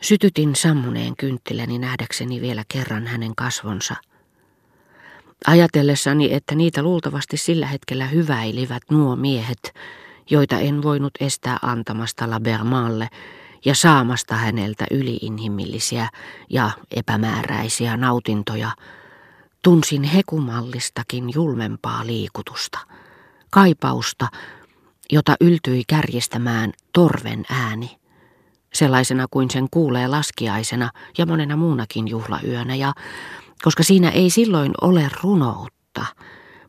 Sytytin sammuneen kynttiläni nähdäkseni vielä kerran hänen kasvonsa. Ajatellessani, että niitä luultavasti sillä hetkellä hyväilivät nuo miehet, joita en voinut estää antamasta Labermaalle ja saamasta häneltä yliinhimillisiä ja epämääräisiä nautintoja, tunsin hekumallistakin julmempaa liikutusta, kaipausta, jota yltyi kärjestämään torven ääni, sellaisena kuin sen kuulee laskiaisena ja monena muunakin juhlayönä, ja koska siinä ei silloin ole runoutta,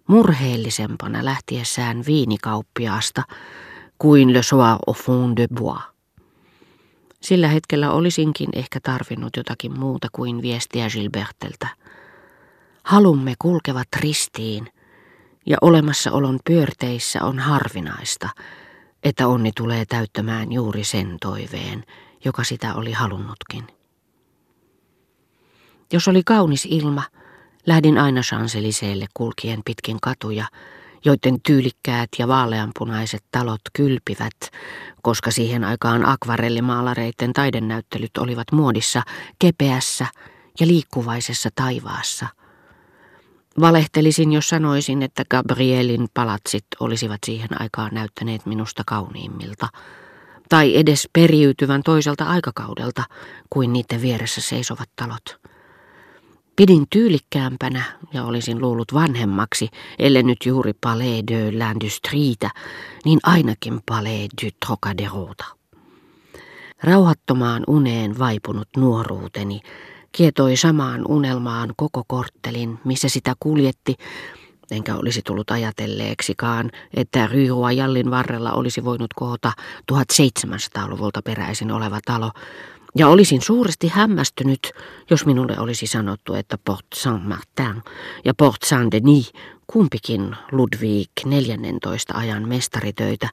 murheellisempana lähtiessään viinikauppiaasta kuin le soir au fond de bois. Sillä hetkellä olisinkin ehkä tarvinnut jotakin muuta kuin viestiä Gilberteltä. Halumme kulkevat ristiin, ja olemassaolon pyörteissä on harvinaista, että onni tulee täyttämään juuri sen toiveen, joka sitä oli halunnutkin. Jos oli kaunis ilma, lähdin aina Chanceliseelle kulkien pitkin katuja, joiden tyylikkäät ja vaaleanpunaiset talot kylpivät, koska siihen aikaan akvarellimaalareiden taidennäyttelyt olivat muodissa kepeässä ja liikkuvaisessa taivaassa. Valehtelisin, jos sanoisin, että Gabrielin palatsit olisivat siihen aikaan näyttäneet minusta kauniimmilta, tai edes periytyvän toiselta aikakaudelta kuin niiden vieressä seisovat talot. Pidin tyylikkäämpänä ja olisin luullut vanhemmaksi, ellei nyt juuri Palais de l'Industrie, niin ainakin Palais du Trocaderota. Rauhattomaan uneen vaipunut nuoruuteni kietoi samaan unelmaan koko korttelin, missä sitä kuljetti, enkä olisi tullut ajatelleeksikaan, että Ryyhua Jallin varrella olisi voinut kohota 1700-luvulta peräisin oleva talo, ja olisin suuresti hämmästynyt, jos minulle olisi sanottu, että Port Saint-Martin ja Port Saint-Denis, kumpikin Ludwig 14 ajan mestaritöitä,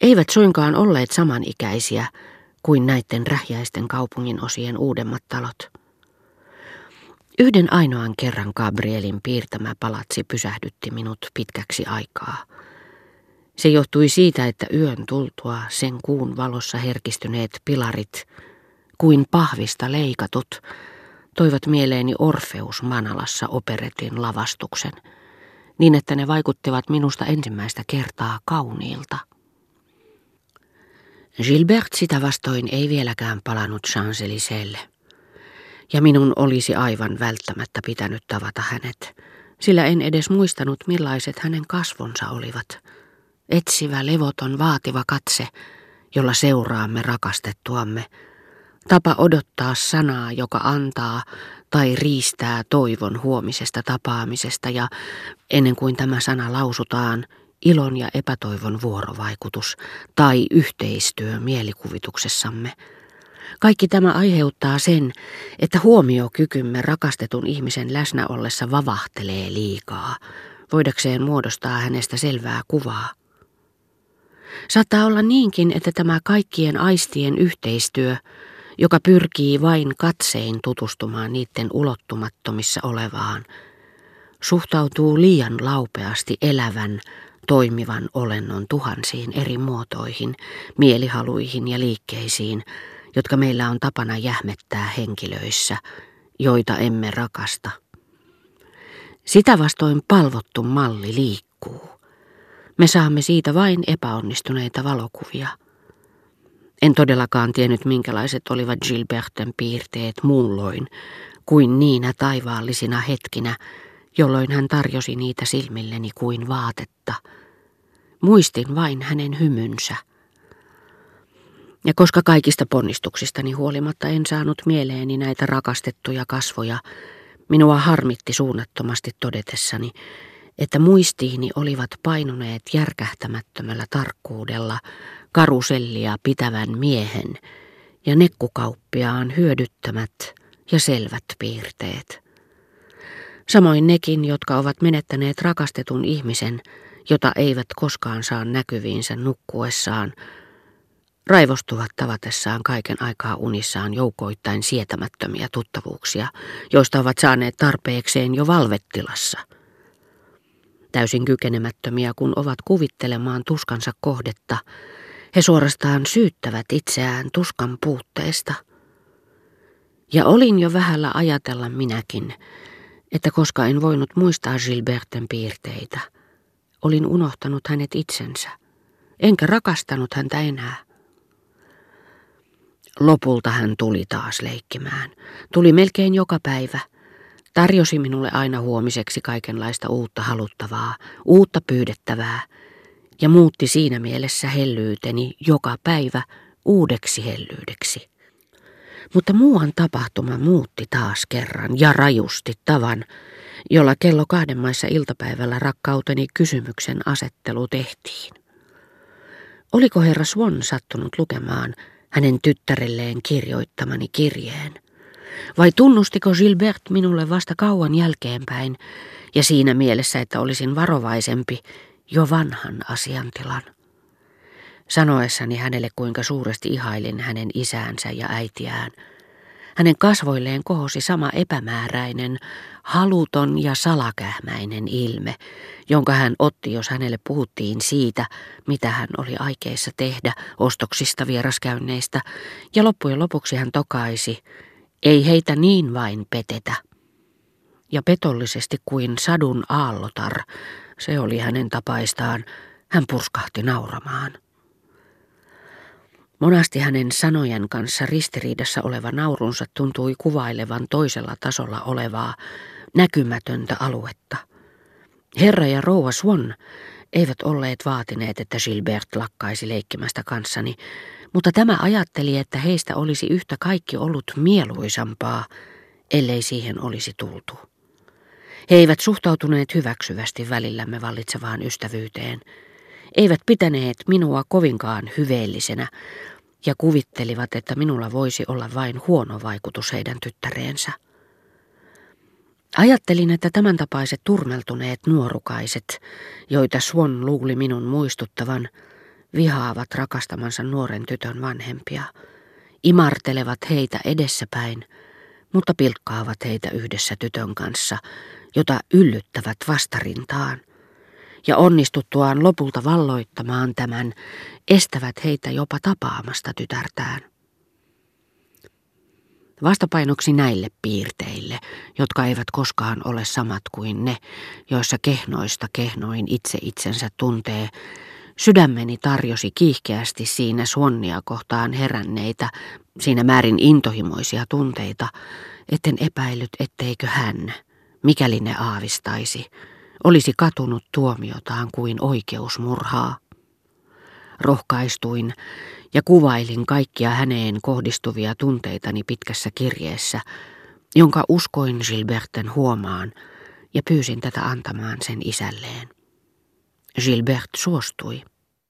eivät suinkaan olleet samanikäisiä kuin näiden rähjäisten kaupungin osien uudemmat talot. Yhden ainoan kerran Gabrielin piirtämä palatsi pysähdytti minut pitkäksi aikaa. Se johtui siitä, että yön tultua sen kuun valossa herkistyneet pilarit kuin pahvista leikatut, toivat mieleeni Orfeus Manalassa operetin lavastuksen, niin että ne vaikuttivat minusta ensimmäistä kertaa kauniilta. Gilbert sitä vastoin ei vieläkään palannut Champs-Élysées, ja minun olisi aivan välttämättä pitänyt tavata hänet, sillä en edes muistanut millaiset hänen kasvonsa olivat. Etsivä, levoton, vaativa katse, jolla seuraamme rakastettuamme, Tapa odottaa sanaa, joka antaa tai riistää toivon huomisesta tapaamisesta ja ennen kuin tämä sana lausutaan, ilon ja epätoivon vuorovaikutus tai yhteistyö mielikuvituksessamme. Kaikki tämä aiheuttaa sen, että huomiokykymme rakastetun ihmisen läsnä ollessa vavahtelee liikaa, voidakseen muodostaa hänestä selvää kuvaa. Saattaa olla niinkin, että tämä kaikkien aistien yhteistyö – joka pyrkii vain katsein tutustumaan niiden ulottumattomissa olevaan, suhtautuu liian laupeasti elävän, toimivan olennon tuhansiin eri muotoihin, mielihaluihin ja liikkeisiin, jotka meillä on tapana jähmettää henkilöissä, joita emme rakasta. Sitä vastoin palvottu malli liikkuu. Me saamme siitä vain epäonnistuneita valokuvia. En todellakaan tiennyt, minkälaiset olivat Gilberten piirteet muulloin kuin niinä taivaallisina hetkinä, jolloin hän tarjosi niitä silmilleni kuin vaatetta. Muistin vain hänen hymynsä. Ja koska kaikista ponnistuksistani huolimatta en saanut mieleeni näitä rakastettuja kasvoja, minua harmitti suunnattomasti todetessani, että muistiini olivat painuneet järkähtämättömällä tarkkuudella karusellia pitävän miehen ja nekkukauppiaan hyödyttämät ja selvät piirteet. Samoin nekin, jotka ovat menettäneet rakastetun ihmisen, jota eivät koskaan saa näkyviinsä nukkuessaan, raivostuvat tavatessaan kaiken aikaa unissaan joukoittain sietämättömiä tuttavuuksia, joista ovat saaneet tarpeekseen jo valvettilassa. Täysin kykenemättömiä, kun ovat kuvittelemaan tuskansa kohdetta, he suorastaan syyttävät itseään tuskan puutteesta. Ja olin jo vähällä ajatella minäkin, että koska en voinut muistaa Gilberten piirteitä, olin unohtanut hänet itsensä, enkä rakastanut häntä enää. Lopulta hän tuli taas leikkimään. Tuli melkein joka päivä. Tarjosi minulle aina huomiseksi kaikenlaista uutta haluttavaa, uutta pyydettävää, ja muutti siinä mielessä hellyyteni joka päivä uudeksi hellyydeksi. Mutta muuan tapahtuma muutti taas kerran ja rajusti tavan, jolla kello kahden maissa iltapäivällä rakkauteni kysymyksen asettelu tehtiin. Oliko herra Swan sattunut lukemaan hänen tyttärelleen kirjoittamani kirjeen? Vai tunnustiko Gilbert minulle vasta kauan jälkeenpäin ja siinä mielessä, että olisin varovaisempi jo vanhan asiantilan? sanoessani hänelle kuinka suuresti ihailin hänen isäänsä ja äitiään. Hänen kasvoilleen kohosi sama epämääräinen, haluton ja salakähmäinen ilme, jonka hän otti, jos hänelle puhuttiin siitä, mitä hän oli aikeissa tehdä ostoksista vieraskäynneistä, ja loppujen lopuksi hän tokaisi, ei heitä niin vain petetä. Ja petollisesti kuin sadun aallotar, se oli hänen tapaistaan, hän purskahti nauramaan. Monasti hänen sanojen kanssa ristiriidassa oleva naurunsa tuntui kuvailevan toisella tasolla olevaa, näkymätöntä aluetta. Herra ja rouva Swan eivät olleet vaatineet, että Gilbert lakkaisi leikkimästä kanssani, mutta tämä ajatteli, että heistä olisi yhtä kaikki ollut mieluisampaa, ellei siihen olisi tultu. He eivät suhtautuneet hyväksyvästi välillämme vallitsevaan ystävyyteen – eivät pitäneet minua kovinkaan hyveellisenä ja kuvittelivat, että minulla voisi olla vain huono vaikutus heidän tyttäreensä. Ajattelin, että tämän tapaiset turmeltuneet nuorukaiset, joita Swan luuli minun muistuttavan, vihaavat rakastamansa nuoren tytön vanhempia, imartelevat heitä edessäpäin, mutta pilkkaavat heitä yhdessä tytön kanssa, jota yllyttävät vastarintaan ja onnistuttuaan lopulta valloittamaan tämän, estävät heitä jopa tapaamasta tytärtään. Vastapainoksi näille piirteille, jotka eivät koskaan ole samat kuin ne, joissa kehnoista kehnoin itse itsensä tuntee, sydämeni tarjosi kiihkeästi siinä suonnia kohtaan heränneitä, siinä määrin intohimoisia tunteita, etten epäillyt, etteikö hän, mikäli ne aavistaisi, olisi katunut tuomiotaan kuin oikeusmurhaa. Rohkaistuin ja kuvailin kaikkia häneen kohdistuvia tunteitani pitkässä kirjeessä, jonka uskoin Gilberten huomaan ja pyysin tätä antamaan sen isälleen. Gilbert suostui.